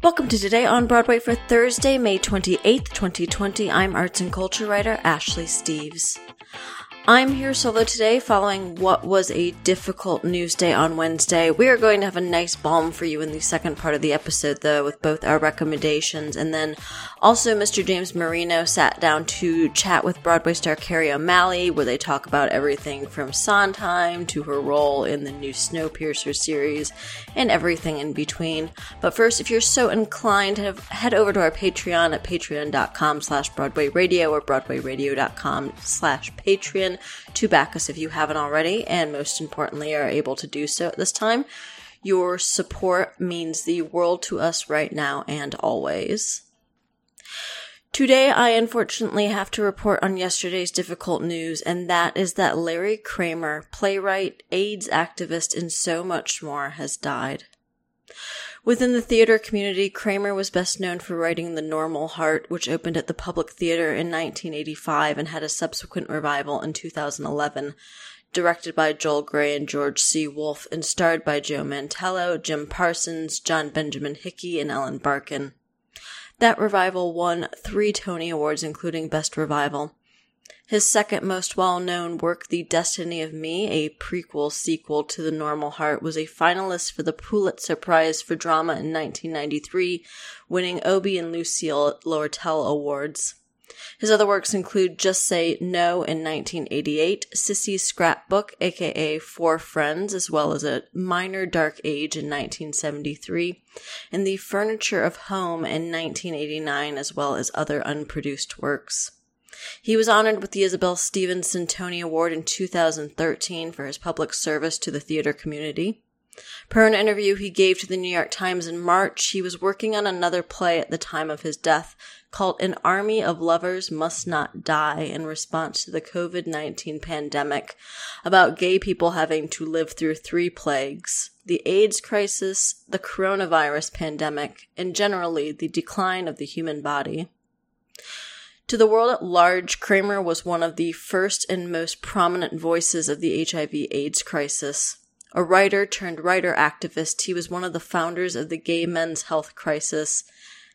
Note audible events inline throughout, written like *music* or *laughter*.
Welcome to Today on Broadway for Thursday, May 28th, 2020. I'm arts and culture writer Ashley Steves. I'm here solo today following what was a difficult news day on Wednesday. We are going to have a nice balm for you in the second part of the episode, though, with both our recommendations. And then also, Mr. James Marino sat down to chat with Broadway star Kerry O'Malley, where they talk about everything from Sondheim to her role in the new Snowpiercer series and everything in between. But first, if you're so inclined, head over to our Patreon at patreon.com slash Broadway Radio or broadwayradio.com slash Patreon to back us if you haven't already, and most importantly, are able to do so at this time. Your support means the world to us right now and always. Today, I unfortunately have to report on yesterday's difficult news, and that is that Larry Kramer, playwright, AIDS activist, and so much more, has died. Within the theater community, Kramer was best known for writing The Normal Heart, which opened at the Public Theater in 1985 and had a subsequent revival in 2011. Directed by Joel Grey and George C. Wolfe and starred by Joe Mantello, Jim Parsons, John Benjamin Hickey, and Ellen Barkin. That revival won three Tony Awards, including Best Revival. His second most well known work, The Destiny of Me, a prequel sequel to The Normal Heart, was a finalist for the Pulitzer Prize for Drama in 1993, winning Obie and Lucille Lortel Awards. His other works include Just Say No in 1988, Sissy's Scrapbook, aka Four Friends, as well as A Minor Dark Age in 1973, and The Furniture of Home in 1989, as well as other unproduced works. He was honored with the Isabel Stevenson Tony Award in 2013 for his public service to the theater community. Per an interview he gave to the New York Times in March, he was working on another play at the time of his death called An Army of Lovers Must Not Die in response to the COVID 19 pandemic about gay people having to live through three plagues the AIDS crisis, the coronavirus pandemic, and generally the decline of the human body. To the world at large, Kramer was one of the first and most prominent voices of the HIV AIDS crisis. A writer turned writer activist, he was one of the founders of the Gay Men's Health Crisis,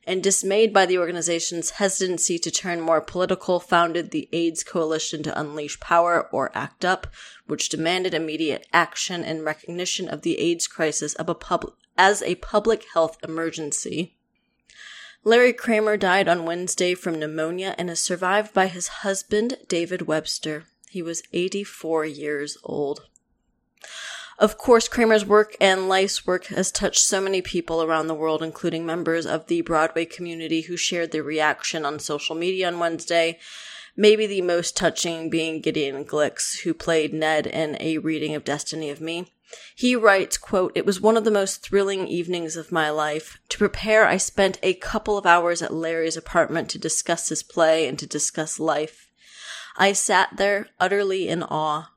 and dismayed by the organization's hesitancy to turn more political, founded the AIDS Coalition to Unleash Power, or ACT UP, which demanded immediate action and recognition of the AIDS crisis a pub- as a public health emergency. Larry Kramer died on Wednesday from pneumonia and is survived by his husband, David Webster. He was 84 years old. Of course, Kramer's work and life's work has touched so many people around the world, including members of the Broadway community who shared their reaction on social media on Wednesday. Maybe the most touching being Gideon Glicks, who played Ned in a reading of Destiny of Me. He writes, quote, It was one of the most thrilling evenings of my life. To prepare, I spent a couple of hours at Larry's apartment to discuss his play and to discuss life. I sat there utterly in awe.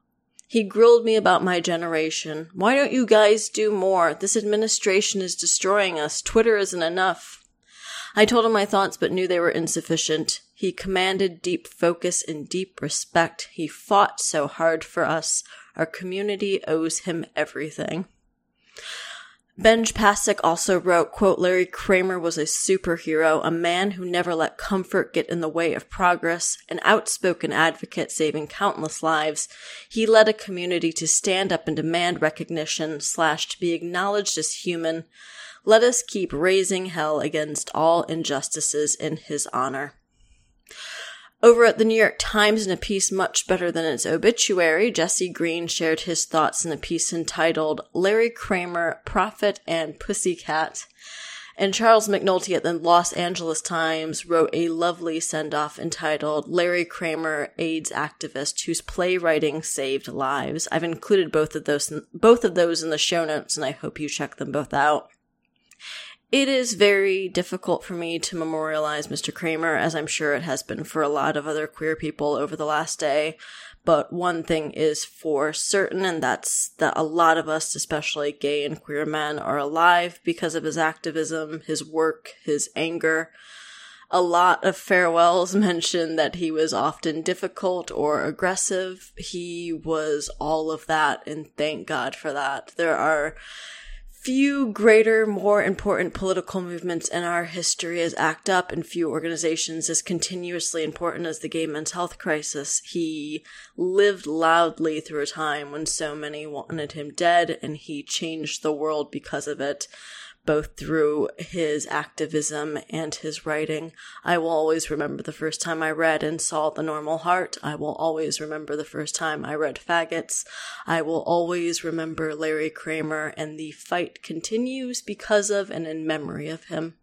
He grilled me about my generation. Why don't you guys do more? This administration is destroying us. Twitter isn't enough. I told him my thoughts but knew they were insufficient. He commanded deep focus and deep respect. He fought so hard for us. Our community owes him everything. Benj Pasek also wrote, quote, Larry Kramer was a superhero, a man who never let comfort get in the way of progress, an outspoken advocate saving countless lives. He led a community to stand up and demand recognition slash to be acknowledged as human. Let us keep raising hell against all injustices in his honor. Over at the New York Times, in a piece much better than its obituary, Jesse Green shared his thoughts in a piece entitled Larry Kramer, Prophet and Pussycat. And Charles McNulty at the Los Angeles Times wrote a lovely send off entitled Larry Kramer, AIDS activist whose playwriting saved lives. I've included both of those, both of those in the show notes and I hope you check them both out. It is very difficult for me to memorialize Mr. Kramer, as I'm sure it has been for a lot of other queer people over the last day. But one thing is for certain, and that's that a lot of us, especially gay and queer men, are alive because of his activism, his work, his anger. A lot of farewells *laughs* mention that he was often difficult or aggressive. He was all of that, and thank God for that. There are few greater, more important political movements in our history as ACT UP and few organizations as continuously important as the gay men's health crisis. He lived loudly through a time when so many wanted him dead, and he changed the world because of it both through his activism and his writing. I will always remember the first time I read and saw The Normal Heart. I will always remember the first time I read Faggots. I will always remember Larry Kramer, and the fight continues because of and in memory of him.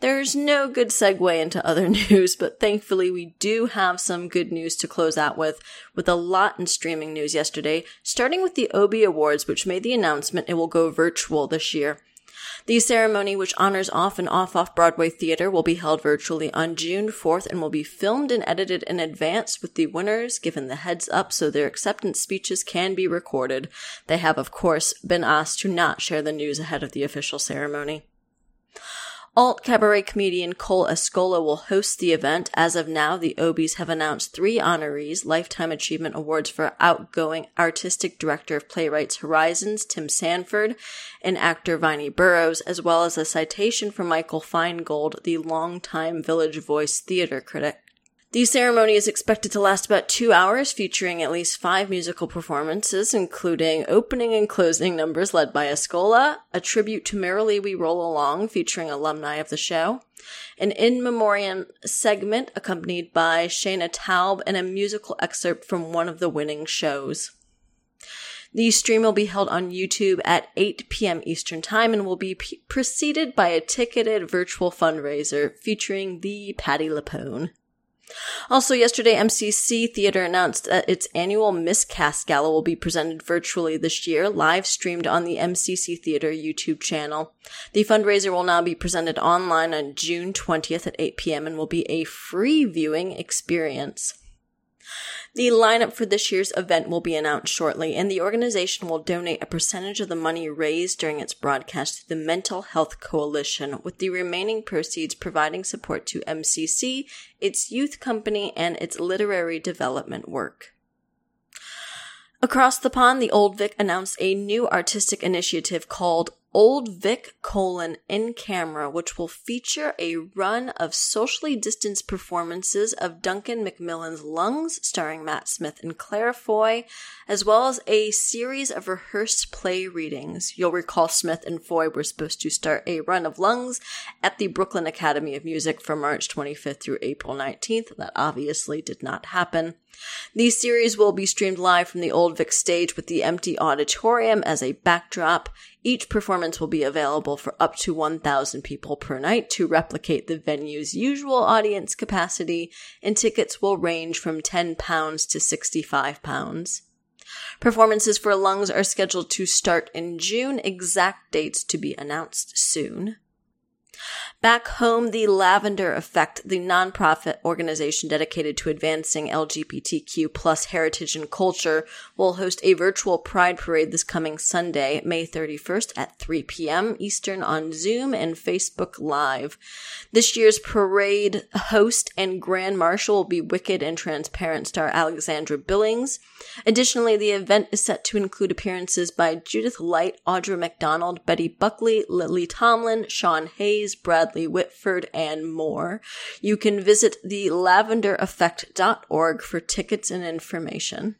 There's no good segue into other *laughs* news, but thankfully we do have some good news to close out with, with a lot in streaming news yesterday, starting with the Obie Awards, which made the announcement it will go virtual this year. The ceremony, which honors off and off off Broadway theater, will be held virtually on June 4th and will be filmed and edited in advance with the winners given the heads up so their acceptance speeches can be recorded. They have, of course, been asked to not share the news ahead of the official ceremony. Alt cabaret comedian Cole Escola will host the event. As of now, the Obies have announced three honorees, Lifetime Achievement Awards for outgoing artistic director of Playwrights Horizons, Tim Sanford, and actor Vinie Burrows, as well as a citation for Michael Feingold, the longtime Village Voice theater critic. The ceremony is expected to last about two hours, featuring at least five musical performances, including opening and closing numbers led by Escola, a tribute to Merrily We Roll Along featuring alumni of the show, an in memoriam segment accompanied by Shaina Taub, and a musical excerpt from one of the winning shows. The stream will be held on YouTube at 8 p.m. Eastern Time and will be p- preceded by a ticketed virtual fundraiser featuring the Patti LuPone. Also, yesterday, MCC Theater announced that its annual Miscast Gala will be presented virtually this year, live streamed on the MCC Theater YouTube channel. The fundraiser will now be presented online on June 20th at 8 p.m. and will be a free viewing experience. The lineup for this year's event will be announced shortly, and the organization will donate a percentage of the money raised during its broadcast to the Mental Health Coalition, with the remaining proceeds providing support to MCC, its youth company, and its literary development work. Across the pond, the Old Vic announced a new artistic initiative called Old Vic colon in camera, which will feature a run of socially distanced performances of Duncan Macmillan's Lungs, starring Matt Smith and Claire Foy, as well as a series of rehearsed play readings. You'll recall Smith and Foy were supposed to start a run of Lungs at the Brooklyn Academy of Music from March 25th through April 19th. That obviously did not happen. These series will be streamed live from the Old Vic stage with the empty auditorium as a backdrop. Each performance will be available for up to 1,000 people per night to replicate the venue's usual audience capacity, and tickets will range from £10 to £65. Performances for Lungs are scheduled to start in June, exact dates to be announced soon. Back home, the Lavender Effect, the nonprofit organization dedicated to advancing LGBTQ plus heritage and culture, will host a virtual Pride Parade this coming Sunday, May 31st at 3 p.m. Eastern on Zoom and Facebook Live. This year's parade host and grand marshal will be Wicked and Transparent star Alexandra Billings. Additionally, the event is set to include appearances by Judith Light, Audra McDonald, Betty Buckley, Lily Tomlin, Sean Hayes, Bradley Whitford, and more. You can visit the lavendereffect.org for tickets and information.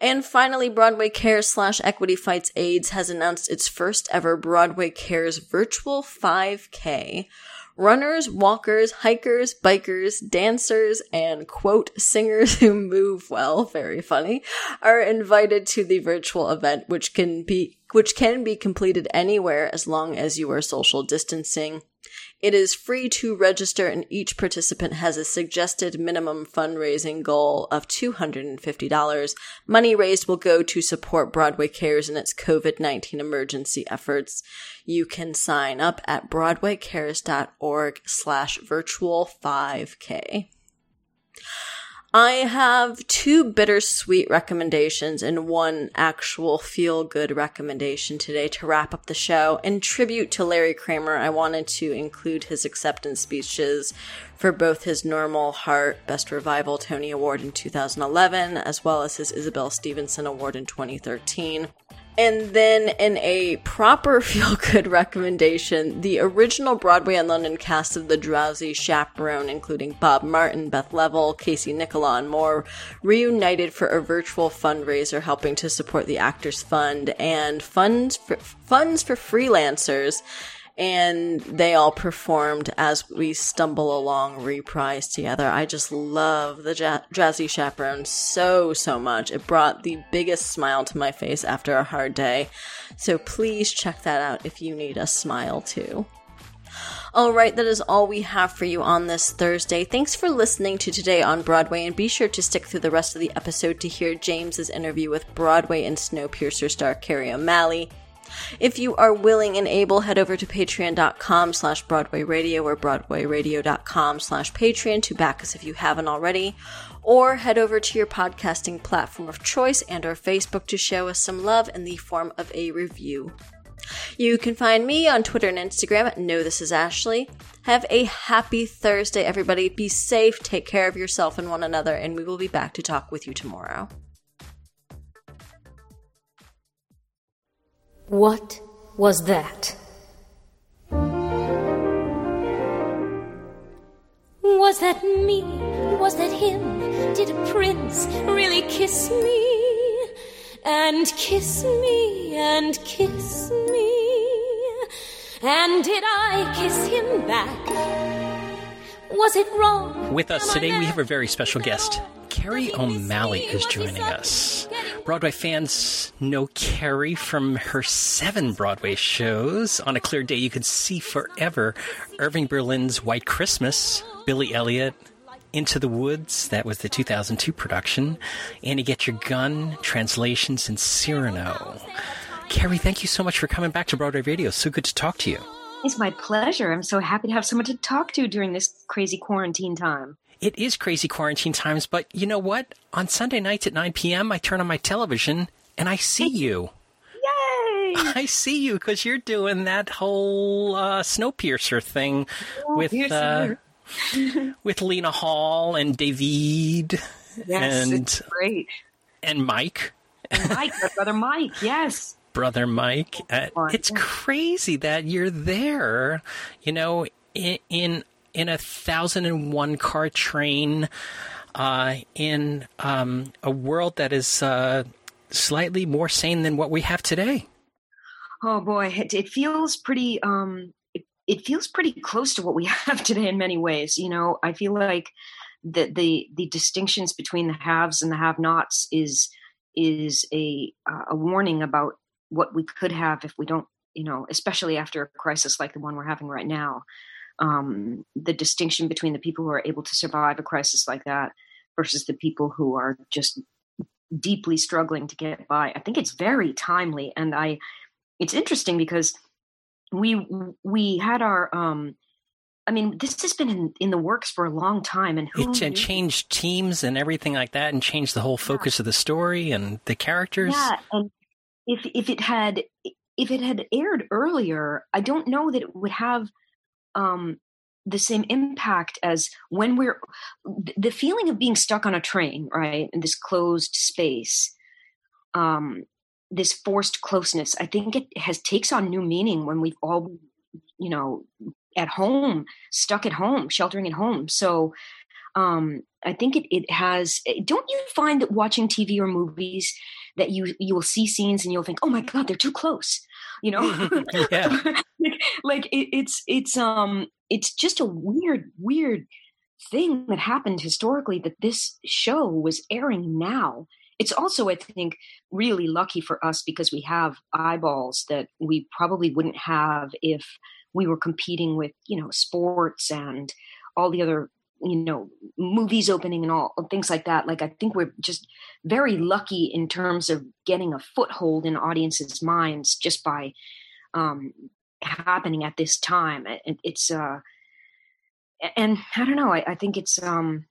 And finally, Broadway Cares slash Equity Fights AIDS has announced its first ever Broadway Cares virtual 5K. Runners, walkers, hikers, bikers, dancers, and quote, singers who move well, very funny, are invited to the virtual event, which can be which can be completed anywhere as long as you are social distancing. It is free to register, and each participant has a suggested minimum fundraising goal of $250. Money raised will go to support Broadway Cares in its COVID 19 emergency efforts. You can sign up at broadwaycares.org slash virtual 5K. I have two bittersweet recommendations and one actual feel good recommendation today to wrap up the show. In tribute to Larry Kramer, I wanted to include his acceptance speeches for both his Normal Heart Best Revival Tony Award in 2011 as well as his Isabel Stevenson Award in 2013. And then, in a proper *laughs* feel good recommendation, the original Broadway and London cast of The Drowsy Chaperone, including Bob Martin, Beth Leavel, Casey Nicholaw, and more, reunited for a virtual fundraiser helping to support the Actors Fund and funds for, funds for freelancers and they all performed as we stumble along reprise together. I just love the ja- Drowsy Chaperone so, so much. It brought the biggest smile to my face after a hard day. So please check that out if you need a smile too. All right, that is all we have for you on this Thursday. Thanks for listening to Today on Broadway, and be sure to stick through the rest of the episode to hear James's interview with Broadway and Snowpiercer star Kerry O'Malley. If you are willing and able, head over to patreon.com slash Broadway Radio or broadwayradio.com slash Patreon to back us if you haven't already. Or head over to your podcasting platform of choice and or Facebook to show us some love in the form of a review. You can find me on Twitter and Instagram at Know This Is Ashley. Have a happy Thursday, everybody. Be safe, take care of yourself and one another, and we will be back to talk with you tomorrow. What was that? Was that me? Was that him? Did a prince really kiss me? And kiss me, and kiss me? And did I kiss him back? Was it wrong? With us today, we have a very special guest. Kerry O'Malley is joining us. Broadway fans know Kerry from her seven Broadway shows. On a clear day, you could see forever Irving Berlin's White Christmas, Billy Elliot, Into the Woods, that was the 2002 production, Annie Get Your Gun, translations, and Cyrano. Kerry, thank you so much for coming back to Broadway Radio. So good to talk to you. It's my pleasure. I'm so happy to have someone to talk to during this crazy quarantine time. It is crazy quarantine times, but you know what? On Sunday nights at 9 p.m., I turn on my television and I see *laughs* you. Yay! *laughs* I see you because you're doing that whole uh, Snowpiercer thing with uh, with Lena Hall and David. Yes, and, great. And Mike. And Mike, my brother Mike. Yes. *laughs* Brother Mike. Uh, it's crazy that you're there. You know, in, in in a thousand and one car train uh, in um, a world that is uh, slightly more sane than what we have today. Oh boy, it, it feels pretty. Um, it, it, feels pretty close to what we *laughs* have today in many ways. You know, I feel like the the the distinctions between the haves and the have-nots is is a uh, a warning about what we could have if we don't. You know, especially after a crisis like the one we're having right now um, the distinction between the people who are able to survive a crisis like that versus the people who are just deeply struggling to get by. I think it's very timely, and I it's interesting because we we had our um, I mean, this has been in, in the works for a long time, and who it changed teams and everything like that, and changed the whole focus yeah. of the story and the characters. Yeah, and if if it had if it had aired earlier, I don't know that it would have um, the same impact as when we're the feeling of being stuck on a train, right, in this closed space, um, this forced closeness. I think it has takes on new meaning when we've all, you know, at home, stuck at home, sheltering at home. So um, I think it, it has. Eh, don't you find that watching TV or movies that you you will see scenes and you'll think, oh my god, they're too close, you know? *laughs* *laughs* like, like it, it's it's um it's just a weird weird thing that happened historically that this show was airing now. It's also, I think, really lucky for us because we have eyeballs that we probably wouldn't have if we were competing with, you know, sports and all the other you know movies opening and all things like that like i think we're just very lucky in terms of getting a foothold in audiences minds just by um happening at this time it, it's uh and i don't know I, I think it's um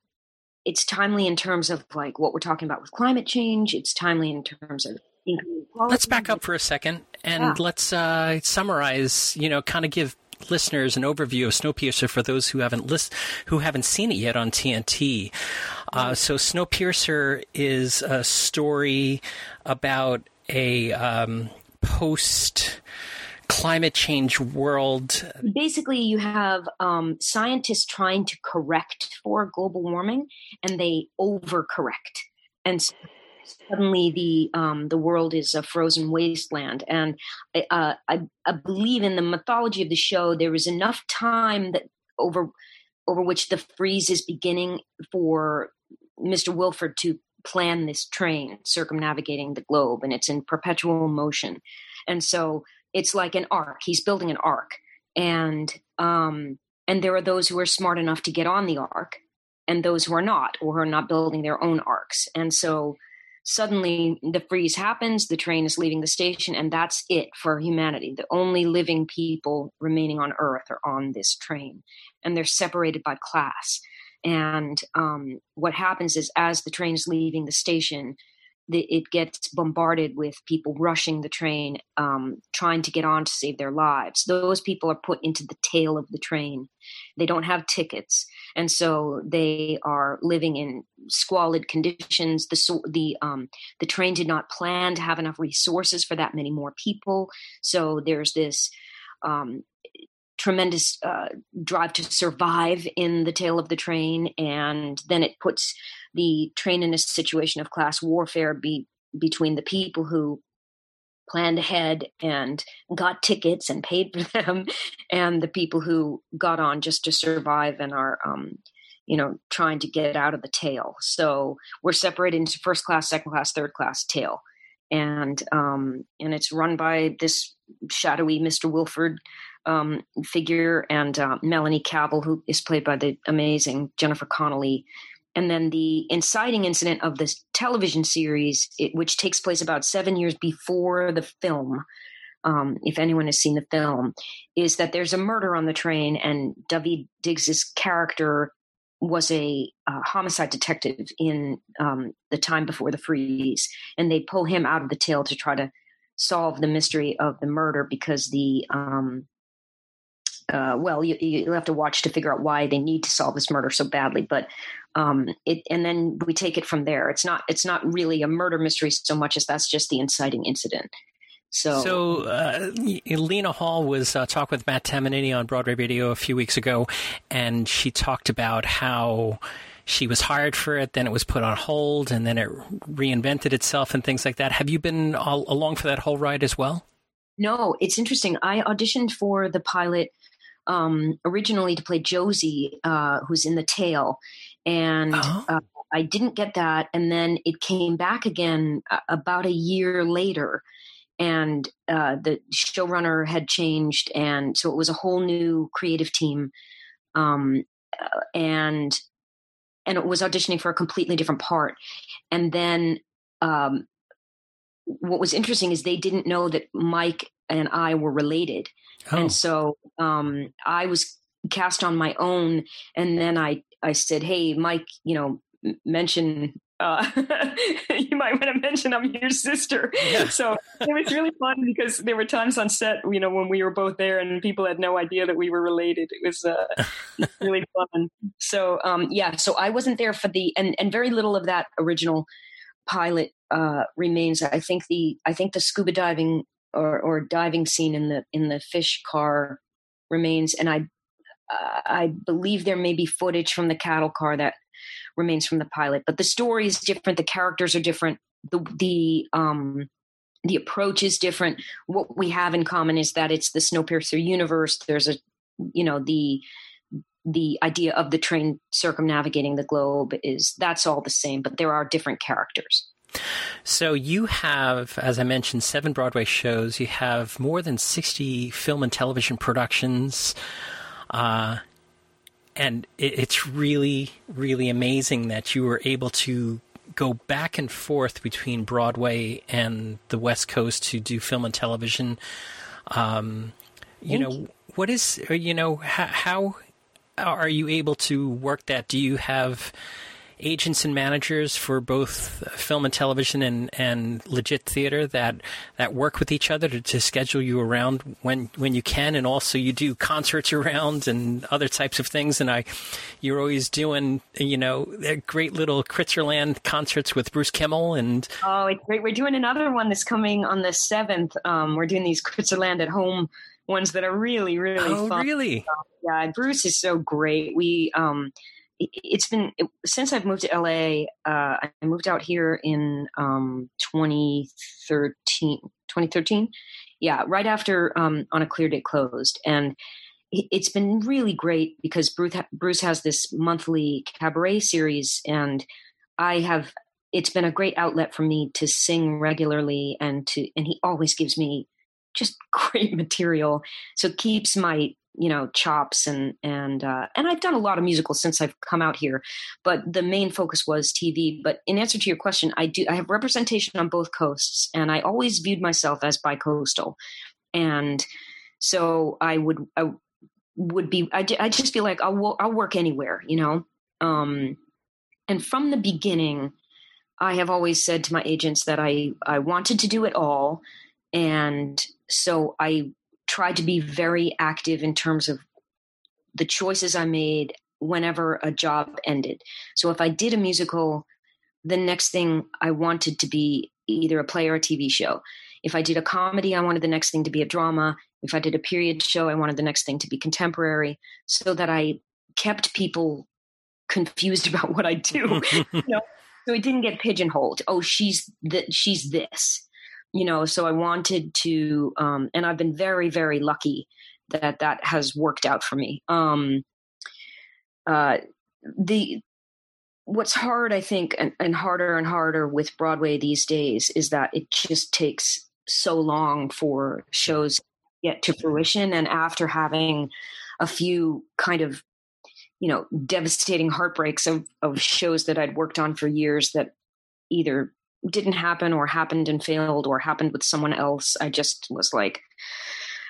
it's timely in terms of like what we're talking about with climate change it's timely in terms of let's back up for a second and yeah. let's uh summarize you know kind of give listeners an overview of Snowpiercer for those who haven't list, who haven't seen it yet on TNT. Uh, so Snowpiercer is a story about a um, post climate change world. Basically, you have um, scientists trying to correct for global warming, and they overcorrect, and suddenly the um, the world is a frozen wasteland. And uh, I, I believe in the mythology of the show, there is enough time that over over which the freeze is beginning for Mr. Wilford to plan this train circumnavigating the globe, and it's in perpetual motion. And so it's like an ark. He's building an ark, and um, and there are those who are smart enough to get on the ark, and those who are not, or who are not building their own arcs. And so suddenly the freeze happens, the train is leaving the station, and that's it for humanity. The only living people remaining on Earth are on this train, and they're separated by class. And um, what happens is, as the train is leaving the station, the, it gets bombarded with people rushing the train, um, trying to get on to save their lives. Those people are put into the tail of the train. They don't have tickets, and so they are living in squalid conditions. The the um, the train did not plan to have enough resources for that many more people, so there's this um, tremendous uh, drive to survive in the tail of the train, and then it puts the train in a situation of class warfare be, between the people who planned ahead and got tickets and paid for *laughs* them, and the people who got on just to survive and are, um, you know, trying to get out of the tail. So we're separated into first class, second class, third class tail, and um, and it's run by this shadowy Mr. Wilford um, figure and uh, Melanie Cavill, who is played by the amazing Jennifer Connelly. And then the inciting incident of this television series, it, which takes place about seven years before the film, um, if anyone has seen the film, is that there's a murder on the train, and Daveed Diggs's character was a uh, homicide detective in um, the time before the freeze, and they pull him out of the tail to try to solve the mystery of the murder because the um, uh, well, you, you have to watch to figure out why they need to solve this murder so badly. But um, it, and then we take it from there. It's not, it's not really a murder mystery so much as that's just the inciting incident. So, so uh, Lena Hall was uh, talking with Matt Tamanini on Broadway Radio a few weeks ago, and she talked about how she was hired for it, then it was put on hold, and then it reinvented itself and things like that. Have you been all along for that whole ride as well? No, it's interesting. I auditioned for the pilot um, originally to play Josie, uh, who's in the Tail, and oh. uh, I didn't get that. And then it came back again uh, about a year later, and uh, the showrunner had changed, and so it was a whole new creative team, um, uh, and and it was auditioning for a completely different part, and then. Um, what was interesting is they didn't know that Mike and I were related. Oh. And so um, I was cast on my own. And then I, I said, Hey, Mike, you know, mention uh, *laughs* you might want to mention I'm your sister. Yeah. So it was really fun because there were times on set, you know, when we were both there and people had no idea that we were related. It was uh, *laughs* really fun. So um, yeah, so I wasn't there for the and and very little of that original pilot uh, remains. I think the I think the scuba diving or, or diving scene in the in the fish car remains, and I I believe there may be footage from the cattle car that remains from the pilot, but the story is different. The characters are different. The the um the approach is different. What we have in common is that it's the Snowpiercer universe. There's a you know the the idea of the train circumnavigating the globe is that's all the same, but there are different characters. So you have, as I mentioned, seven Broadway shows. You have more than sixty film and television productions, uh, and it, it's really, really amazing that you were able to go back and forth between Broadway and the West Coast to do film and television. Um, you Thank know, you. what is you know how, how are you able to work that? Do you have agents and managers for both film and television and, and legit theater that that work with each other to, to schedule you around when when you can, and also you do concerts *laughs* around and other types of things. And I, you're always doing you know great little Kritzerland concerts with Bruce Kimmel and oh, it's great. We're doing another one that's coming on the seventh. Um, we're doing these Kritzerland at home ones that are really really oh, fun. really yeah bruce is so great we um it's been since I've moved to LA. Uh, I moved out here in um, 2013. 2013, yeah, right after um, on a clear day closed, and it's been really great because Bruce Bruce has this monthly cabaret series, and I have. It's been a great outlet for me to sing regularly, and to and he always gives me just *laughs* great material. So it keeps my you know chops and and uh, and I've done a lot of musicals since I've come out here, but the main focus was TV. But in answer to your question, I do I have representation on both coasts, and I always viewed myself as bicoastal, and so I would I would be I, I just feel like I'll I'll work anywhere, you know. Um, and from the beginning, I have always said to my agents that I I wanted to do it all, and so I tried to be very active in terms of the choices I made whenever a job ended. So if I did a musical, the next thing I wanted to be either a play or a TV show. If I did a comedy, I wanted the next thing to be a drama. If I did a period show, I wanted the next thing to be contemporary so that I kept people confused *laughs* about what I do. *laughs* you know? So it didn't get pigeonholed. Oh, she's that she's this you know so i wanted to um, and i've been very very lucky that that has worked out for me. Um, uh, the what's hard i think and, and harder and harder with broadway these days is that it just takes so long for shows get to fruition and after having a few kind of you know devastating heartbreaks of, of shows that i'd worked on for years that either didn't happen or happened and failed or happened with someone else, I just was like,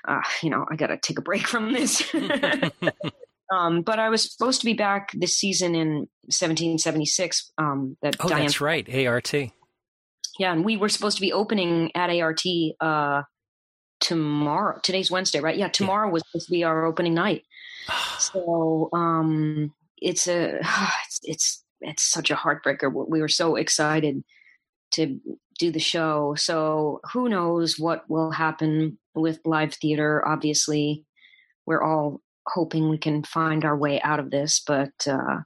uh, you know, I got to take a break *laughs* from this. *laughs* um, but I was supposed to be back this season in 1776. Um, that oh, Diane, that's right, ART. Yeah, and we were supposed to be opening at ART uh, tomorrow. Today's Wednesday, right? Yeah, tomorrow yeah. was supposed to be our opening night. *sighs* so um, it's a *sighs* it's, it's it's such a heartbreaker. We were so excited to do the show. So who knows what will happen with live theater? Obviously, we're all hoping we can find our way out of this, but uh,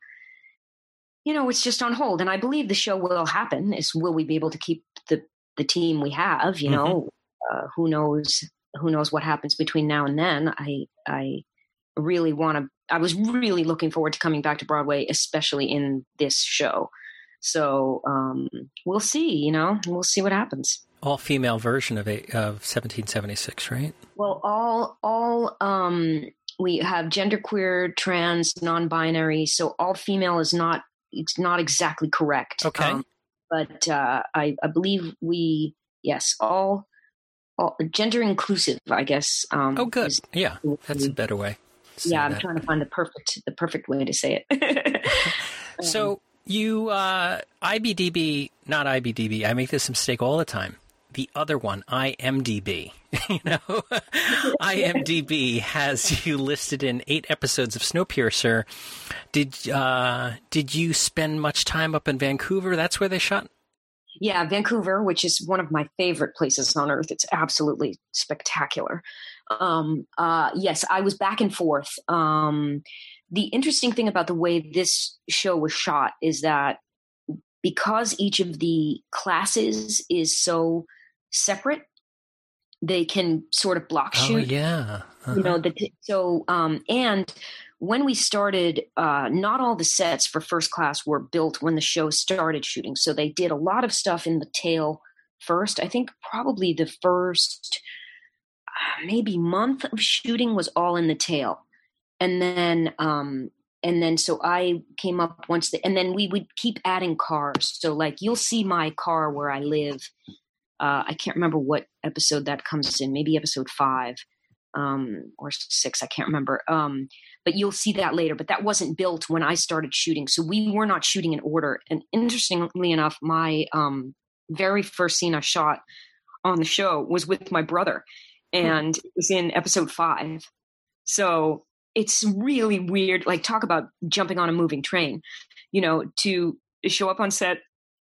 you know, it's just on hold. And I believe the show will happen. Is will we be able to keep the the team we have? You mm-hmm. know, uh, who knows? Who knows what happens between now and then? I I really want to. I was really looking forward to coming back to Broadway, especially in this show. So um, we'll see. You know, we'll see what happens. All female version of a, of 1776, right? Well, all all um, we have genderqueer, trans, non-binary. So all female is not it's not exactly correct. Okay, um, but uh, I, I believe we yes all all gender inclusive. I guess. Um, oh, good. Yeah, that's a better way. Yeah, I'm that. trying to find the perfect the perfect way to say it. *laughs* *laughs* so you, uh, IBDB, not IBDB, I make this mistake all the time. The other one, IMDB. *laughs* you know, *laughs* IMDB has you listed in eight episodes of Snowpiercer. Did uh, did you spend much time up in Vancouver? That's where they shot. Yeah, Vancouver, which is one of my favorite places on earth. It's absolutely spectacular. Um, uh, yes, I was back and forth. Um, the interesting thing about the way this show was shot is that because each of the classes is so separate they can sort of block oh, shoot. Oh, yeah. Uh-huh. You know, the, so, um, and when we started, uh, not all the sets for first class were built when the show started shooting. So they did a lot of stuff in the tail first. I think probably the first uh, maybe month of shooting was all in the tail and then um and then so i came up once the, and then we would keep adding cars so like you'll see my car where i live uh, i can't remember what episode that comes in maybe episode five um, or six, I can't remember. Um, but you'll see that later. But that wasn't built when I started shooting, so we were not shooting in order. And interestingly enough, my um, very first scene I shot on the show was with my brother, hmm. and it was in episode five. So it's really weird. Like talk about jumping on a moving train, you know, to show up on set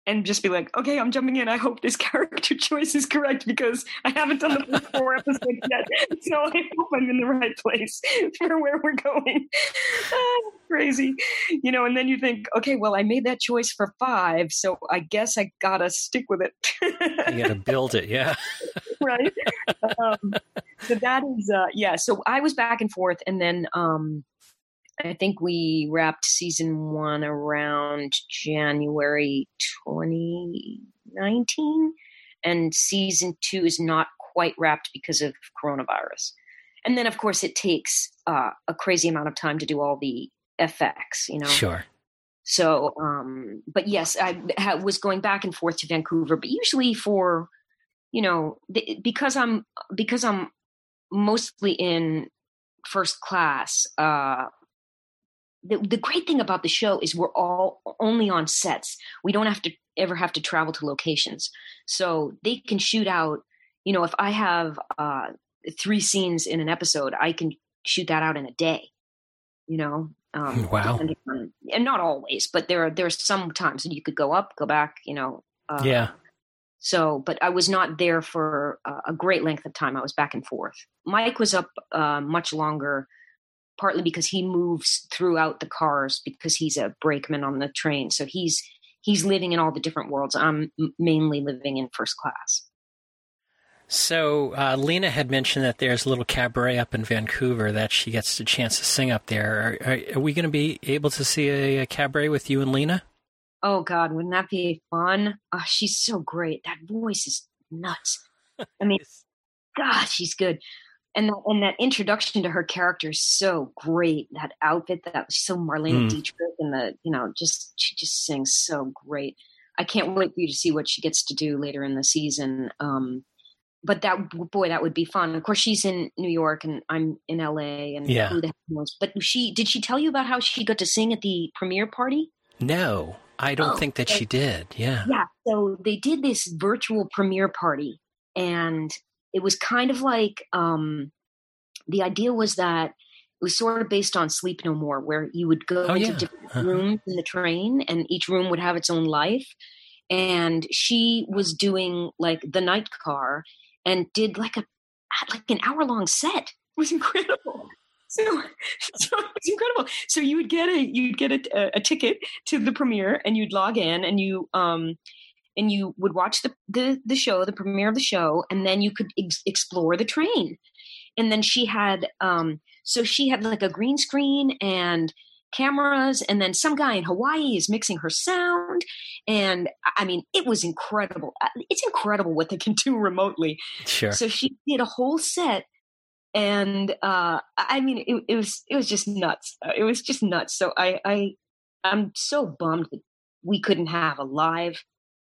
and just be like, okay, I'm jumping in. I hope this *laughs* character choice is correct because I haven't done the *laughs* first four episodes yet. So I hope I'm in the right place *laughs* for where we're going. Oh, crazy. You know, and then you think, okay, well, I made that choice for five, so I guess I gotta stick with it. you gotta build it, yeah. *laughs* right. Um, so that is, uh, yeah. So I was back and forth, and then um, I think we wrapped season one around January 2019, and season two is not quite wrapped because of coronavirus. And then, of course, it takes uh, a crazy amount of time to do all the effects, you know? Sure. So, um, but yes, I ha- was going back and forth to Vancouver, but usually for, you know, th- because I'm because I'm mostly in first class. Uh, the, the great thing about the show is we're all only on sets. We don't have to ever have to travel to locations. So they can shoot out, you know, if I have uh, three scenes in an episode, I can shoot that out in a day, you know? Um, *laughs* wow. On, and not always, but there are, there's some times that you could go up, go back, you know. Uh, yeah. So, but I was not there for a great length of time. I was back and forth. Mike was up uh, much longer partly because he moves throughout the cars because he's a brakeman on the train. So he's he's living in all the different worlds. I'm mainly living in first class. So uh, Lena had mentioned that there's a little cabaret up in Vancouver that she gets a chance to sing up there. Are, are, are we going to be able to see a, a, cabaret with you and Lena? Oh God, wouldn't that be fun? Oh, she's so great. That voice is nuts. *laughs* I mean, God, she's good and that, and that introduction to her character is so great. That outfit that was so Marlene mm. Dietrich, and the you know just she just sings so great. I can't wait for you to see what she gets to do later in the season. Um, but that boy, that would be fun. Of course, she's in New York and I'm in LA, and yeah. who the heck knows? But she did she tell you about how she got to sing at the premiere party? No, I don't oh, think that she did. Yeah, yeah. So they did this virtual premiere party, and it was kind of like um, the idea was that it was sort of based on Sleep No More, where you would go oh, into yeah. different uh-huh. rooms in the train, and each room would have its own life. And she was doing like the night car, and did like a like an hour long set. It was incredible. So, *laughs* so it was incredible. So you would get a you'd get a, a, ticket to the premiere, and you'd log in, and you um and you would watch the, the, the show, the premiere of the show, and then you could ex- explore the train. And then she had, um, so she had like a green screen and cameras, and then some guy in Hawaii is mixing her sound. And I mean, it was incredible. Uh, it's incredible what they can do remotely. Sure. So she did a whole set and uh, I mean, it, it, was it was just nuts. Uh, it was just nuts. So I, I I'm so bummed that we couldn't have a live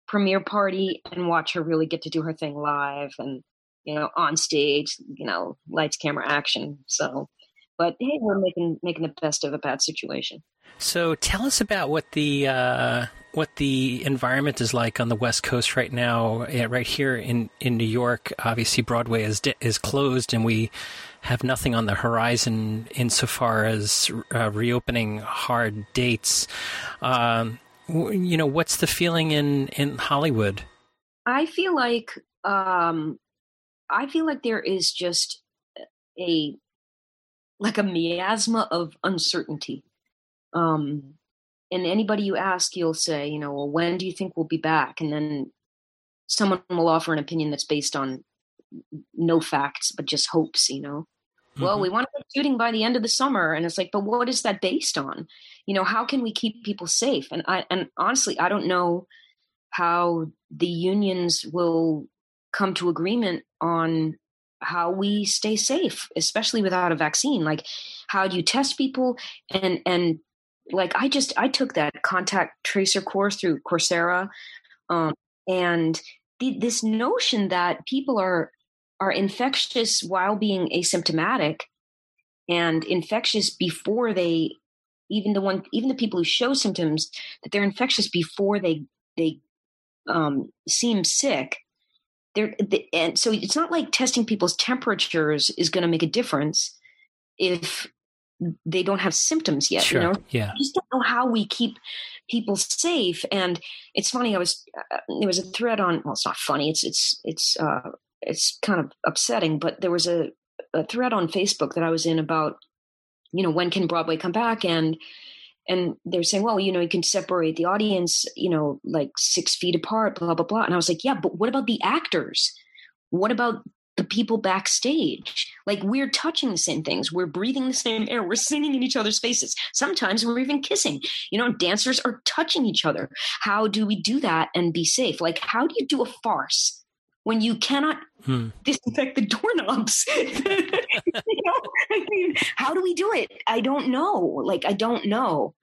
premiere party and watch her really get to do her thing live and you know on stage you know lights camera action so but hey we're making making the best of a bad situation so tell us about what the uh, what the environment is like on the west coast right now right here in in new york obviously broadway is is closed and we have nothing on the horizon insofar as uh, reopening hard dates um, you know, what's the feeling in in Hollywood? I feel like um, I feel like there is just a like a miasma of uncertainty. Um, and anybody you ask, you'll say, you know, well, when do you think we'll be back? And then someone will offer an opinion that's based on no facts, but just hopes, you know. Mm-hmm. Well, we want to get shooting by the end of the summer, and it's like, but what is that based on? you know how can we keep people safe and i and honestly i don't know how the unions will come to agreement on how we stay safe especially without a vaccine like how do you test people and and like i just i took that contact tracer course through coursera um, and the, this notion that people are are infectious while being asymptomatic and infectious before they even the one even the people who show symptoms that they're infectious before they they um, seem sick they're they, and so it's not like testing people's temperatures is going to make a difference if they don't have symptoms yet Sure. you know Yeah. I just don't know how we keep people safe. And it's funny. I was uh, there was a thread on. Well, it's not funny. It's it's it's uh, it's kind of upsetting. But there was a, a thread on Facebook that I was in about you know when can Broadway come back and and they're saying, well, you know, you can separate the audience, you know, like six feet apart, blah blah blah. And I was like, yeah, but what about the actors? What about the people backstage. Like we're touching the same things. We're breathing the same air. We're singing in each other's faces. Sometimes we're even kissing. You know, dancers are touching each other. How do we do that and be safe? Like, how do you do a farce when you cannot Hmm. disinfect the doorknobs? *laughs* you know, I mean, how do we do it? I don't know. Like, I don't know.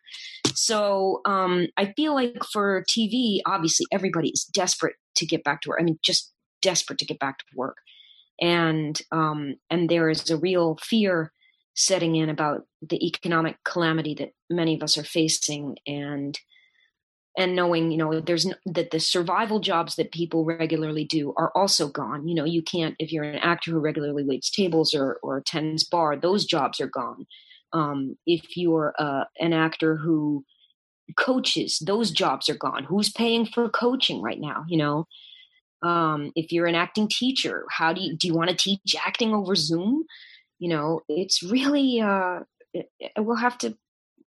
So um, I feel like for TV, obviously everybody is desperate to get back to work. I mean, just desperate to get back to work and um, and there is a real fear setting in about the economic calamity that many of us are facing and and knowing you know there's that the survival jobs that people regularly do are also gone. You know you can't if you're an actor who regularly waits tables or or attends bar those jobs are gone. Um, if you're uh, an actor who coaches those jobs are gone. Who's paying for coaching right now you know um, if you're an acting teacher how do you do you want to teach acting over zoom? You know it's really uh it, it- we'll have to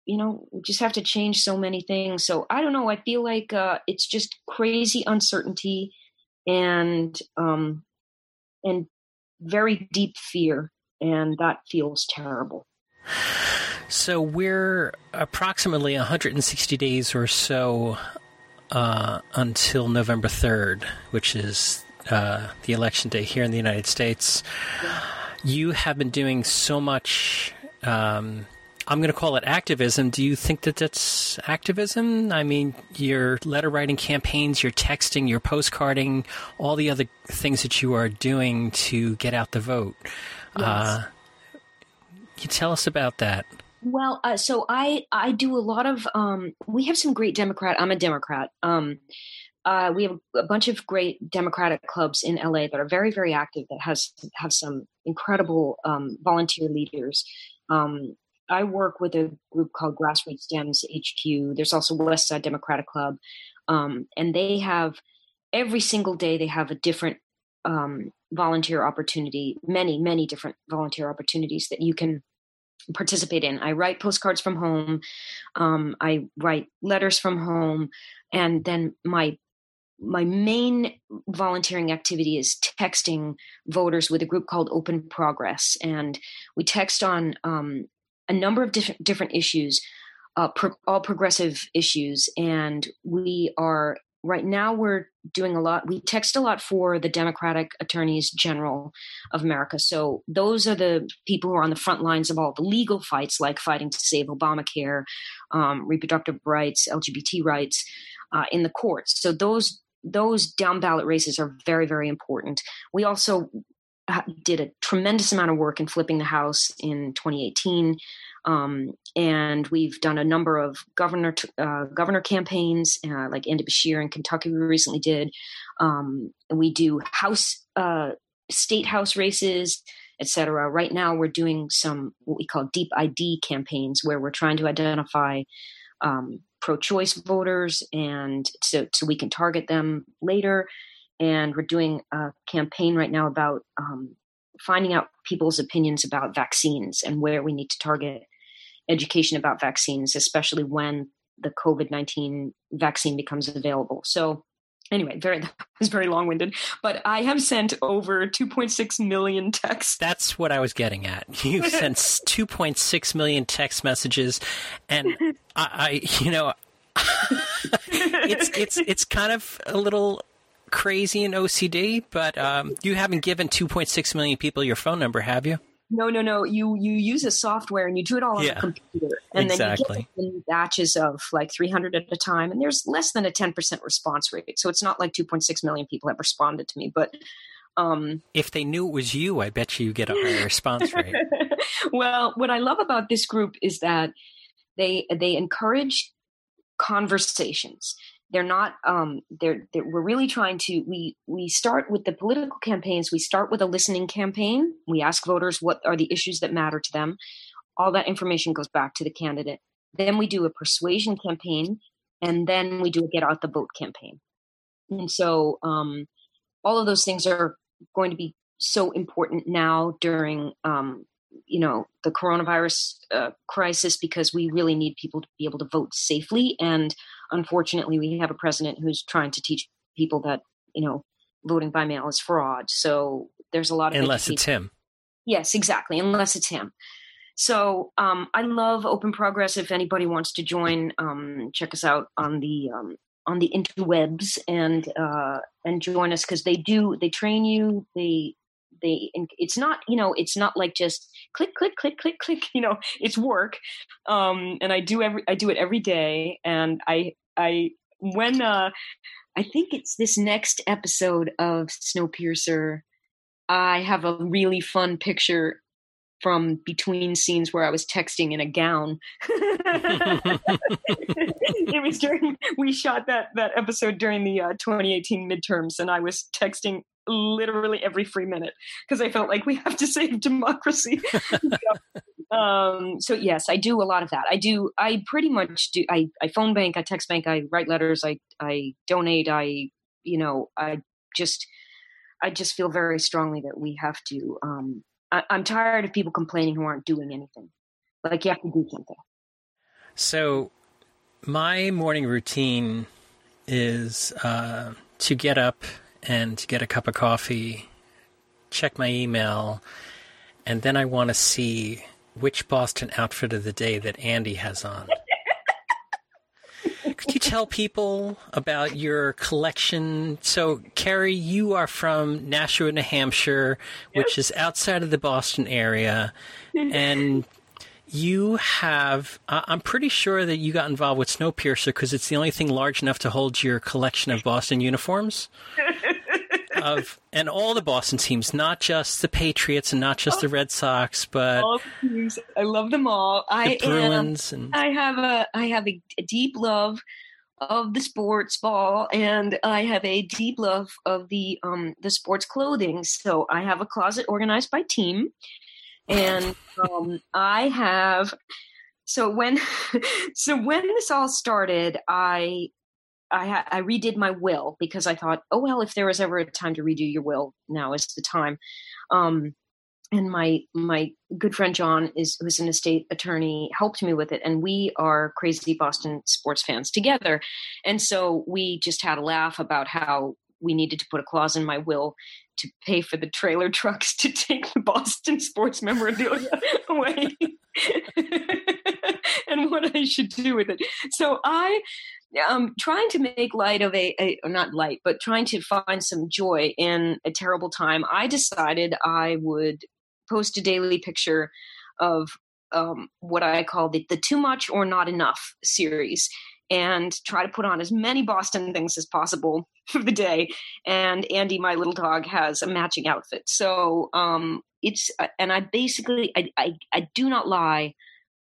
you know we just have to change so many things. So i don't know i feel like uh it's just crazy uncertainty and um and very deep fear and that feels terrible. So we're approximately 160 days or so uh, until November 3rd, which is uh, the election day here in the United States. You have been doing so much. Um, I'm going to call it activism. Do you think that that's activism? I mean, your letter writing campaigns, your texting, your postcarding, all the other things that you are doing to get out the vote. Uh, can you tell us about that? Well, uh, so I I do a lot of um, we have some great Democrat. I'm a Democrat. Um, uh, we have a bunch of great Democratic clubs in LA that are very very active. That has have some incredible um, volunteer leaders. Um, I work with a group called Grassroots Dems HQ. There's also West Side Democratic Club, um, and they have every single day they have a different um, volunteer opportunity. Many many different volunteer opportunities that you can participate in. I write postcards from home. Um, I write letters from home, and then my my main volunteering activity is texting voters with a group called Open Progress, and we text on um, a number of different different issues, uh, pro- all progressive issues, and we are right now we're doing a lot. We text a lot for the Democratic Attorneys General of America. So those are the people who are on the front lines of all the legal fights, like fighting to save Obamacare, um, reproductive rights, LGBT rights uh, in the courts. So those those down ballot races are very very important. We also uh, did a tremendous amount of work in flipping the House in 2018. Um, and we've done a number of governor uh, governor campaigns, uh, like Andy Beshear in Kentucky. We recently did. Um, we do House uh, state house races, etc. Right now, we're doing some what we call deep ID campaigns, where we're trying to identify um, pro-choice voters, and so so we can target them later. And we're doing a campaign right now about um, finding out people's opinions about vaccines and where we need to target education about vaccines, especially when the COVID nineteen vaccine becomes available. So anyway, very *laughs* that was very long winded, but I have sent over two point six million texts. That's what I was getting at. *laughs* You've sent 2.6 million text messages, and *laughs* I, I you know, it's it's it's kind of a little crazy in OCD, but um, you haven't given 2.6 million people your phone number, have you? No, no, no. You you use a software and you do it all on Yeah. the computer, and Exactly. then you get in batches of like 300 at a time, and there's less than a 10 percent response rate. So it's not like 2.6 million people have responded to me, but Um, if they knew it was you, I bet you get a higher response rate. *laughs* well, what I love about this group is that they they encourage conversations. They're not. Um, they're, they're. We're really trying to. We we start with the political campaigns. We start with a listening campaign. We ask voters what are the issues that matter to them. All that information goes back to the candidate. Then we do a persuasion campaign, and then we do a get out the vote campaign. And so, um, all of those things are going to be so important now during um, you know the coronavirus uh, crisis because we really need people to be able to vote safely and unfortunately we have a president who's trying to teach people that you know voting by mail is fraud. So there's a lot of unless education. it's him. Yes exactly unless it's him. So um, i love open progress. If anybody wants to join um, check us out on the um, on the interwebs and uh, and join us because they do they train you they they it's not you know it's not like just click click click click click *laughs* you know it's work um and i do every i do it every day and i i when uh i think it's this next episode of snowpiercer i have a really fun picture from between scenes where I was texting in a gown. *laughs* it was during we shot that that episode during the uh, 2018 midterms, and I was texting literally every free minute because I felt like we have to save democracy. *laughs* so, um, so yes, I do a lot of that. I do. I pretty much do. I, I phone bank. I text bank. I write letters. I I donate. I you know I just I just feel very strongly that we have to. Um, I, I'm tired of people complaining who aren't doing anything. Like you have to do something. So my morning routine is uh, to get up and to get a cup of coffee, check my email, and then I want to see which Boston outfit of the day that Andy has on. Could you tell people about your collection? So, Kerry, you are from Nashua, New Hampshire, which is outside of the Boston area, *laughs* and you have. I'm pretty sure that you got involved with Snowpiercer because it's the only thing large enough to hold your collection of Boston uniforms *laughs* of and all the Boston teams, not just the Patriots and not just oh, the Red Sox, but all I love them all. The I Bruins am, and I have a I have a, a deep love of the sports ball and I have a deep love of the um the sports clothing. So I have a closet organized by team. And *laughs* um I have so when *laughs* so when this all started, I I, I redid my will because I thought, oh well, if there was ever a time to redo your will, now is the time. Um, and my my good friend John is who's an estate attorney helped me with it, and we are crazy Boston sports fans together, and so we just had a laugh about how we needed to put a clause in my will to pay for the trailer trucks to take the Boston sports memorabilia *laughs* away. *laughs* and what I should do with it. So I um, trying to make light of a, a not light, but trying to find some joy in a terrible time, I decided I would post a daily picture of um, what I call the, the too much or not enough series and try to put on as many Boston things as possible *laughs* for the day. And Andy, my little dog, has a matching outfit. So um, it's, uh, and I basically, I, I, I do not lie.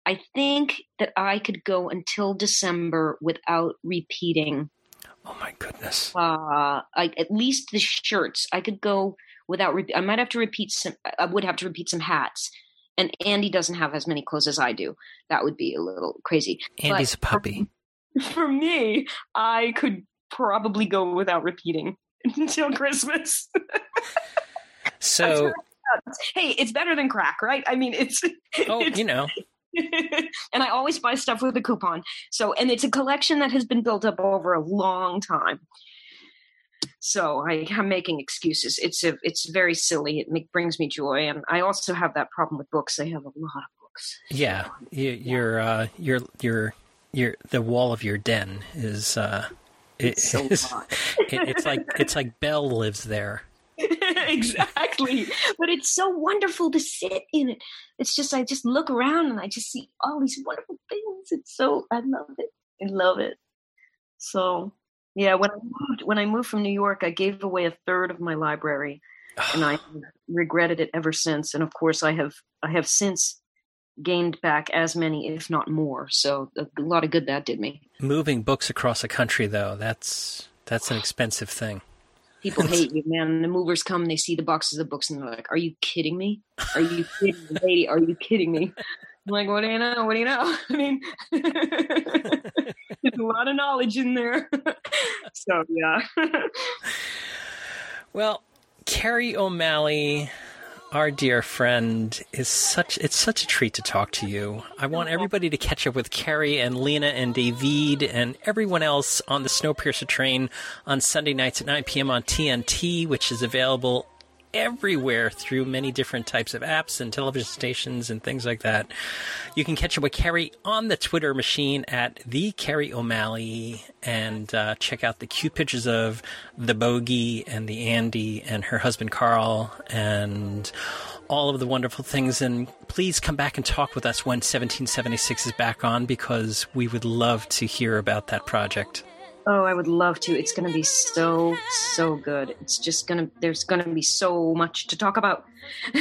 I think that I could go until December without repeating. Oh my goodness! Uh, I, at least the shirts. I could go without. Re- I might have to repeat some. I would have to repeat some hats. And Andy doesn't have as many clothes as I do. That would be a little crazy. Andy's but a puppy. For, *laughs* for me, I could probably go without repeating *laughs* until Christmas. *laughs* so hey, it's better than crack, right? I mean, it's oh, it's, you know, *laughs* and I always buy stuff with a coupon. So, and it's a collection that has been built up over a long time. So I, am making excuses. It's a, it's very silly. It make, brings me joy, and I also have that problem with books. I have a lot of books. Yeah, you, your uh, your your your the wall of your den is. Uh, it's, so it, *laughs* it's like it's like Belle lives there. *laughs* exactly. But it's so wonderful to sit in it. It's just I just look around and I just see all these wonderful things. It's so I love it. I love it. So yeah, when I moved when I moved from New York, I gave away a third of my library. and I *sighs* regretted it ever since. And of course, I have I have since gained back as many, if not more. So a, a lot of good that did me. Moving books across a country, though, that's that's an *sighs* expensive thing. People hate you, man. And The movers come, they see the boxes of books, and they're like, "Are you kidding me? Are you *laughs* kidding me, lady? Are you kidding me?" I'm like, "What do you know? What do you know?" *laughs* I mean, *laughs* there's a lot of knowledge in there. so yeah. well, Kerry O'Malley our dear friend is such it's such a treat to talk to you. I want everybody to catch up with Kerry and Lena and David and everyone else on the Snowpiercer train on Sunday nights at 9 p.m. on TNT, which is available everywhere through many different types of apps and television stations and things like that. You can catch up with Kerry on the Twitter machine at the Kerry O'Malley and uh, check out the cute pictures of the Bogey and the Andy and her husband Carl and all of the wonderful things. And please come back and talk with us when 1776 is back on because we would love to hear about that project. Oh, I would love to. It's going to be so, so good. It's just going to, there's going to be so much to talk about. *laughs*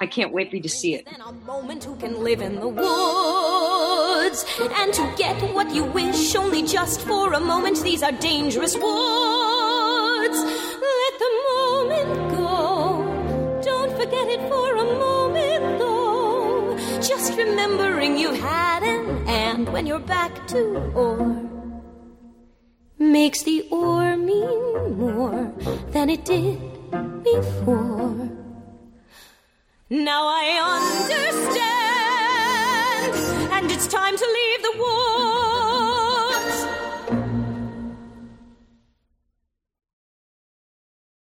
I can't wait for you to see it. a moment who can live in the woods and to get what you wish only just for a moment. These are dangerous woods. Let the moment go. Don't forget it for a moment, though. Just remembering you had an and when you're back to or makes the or mean more than it did before. Now I understand, and it's time to leave the war.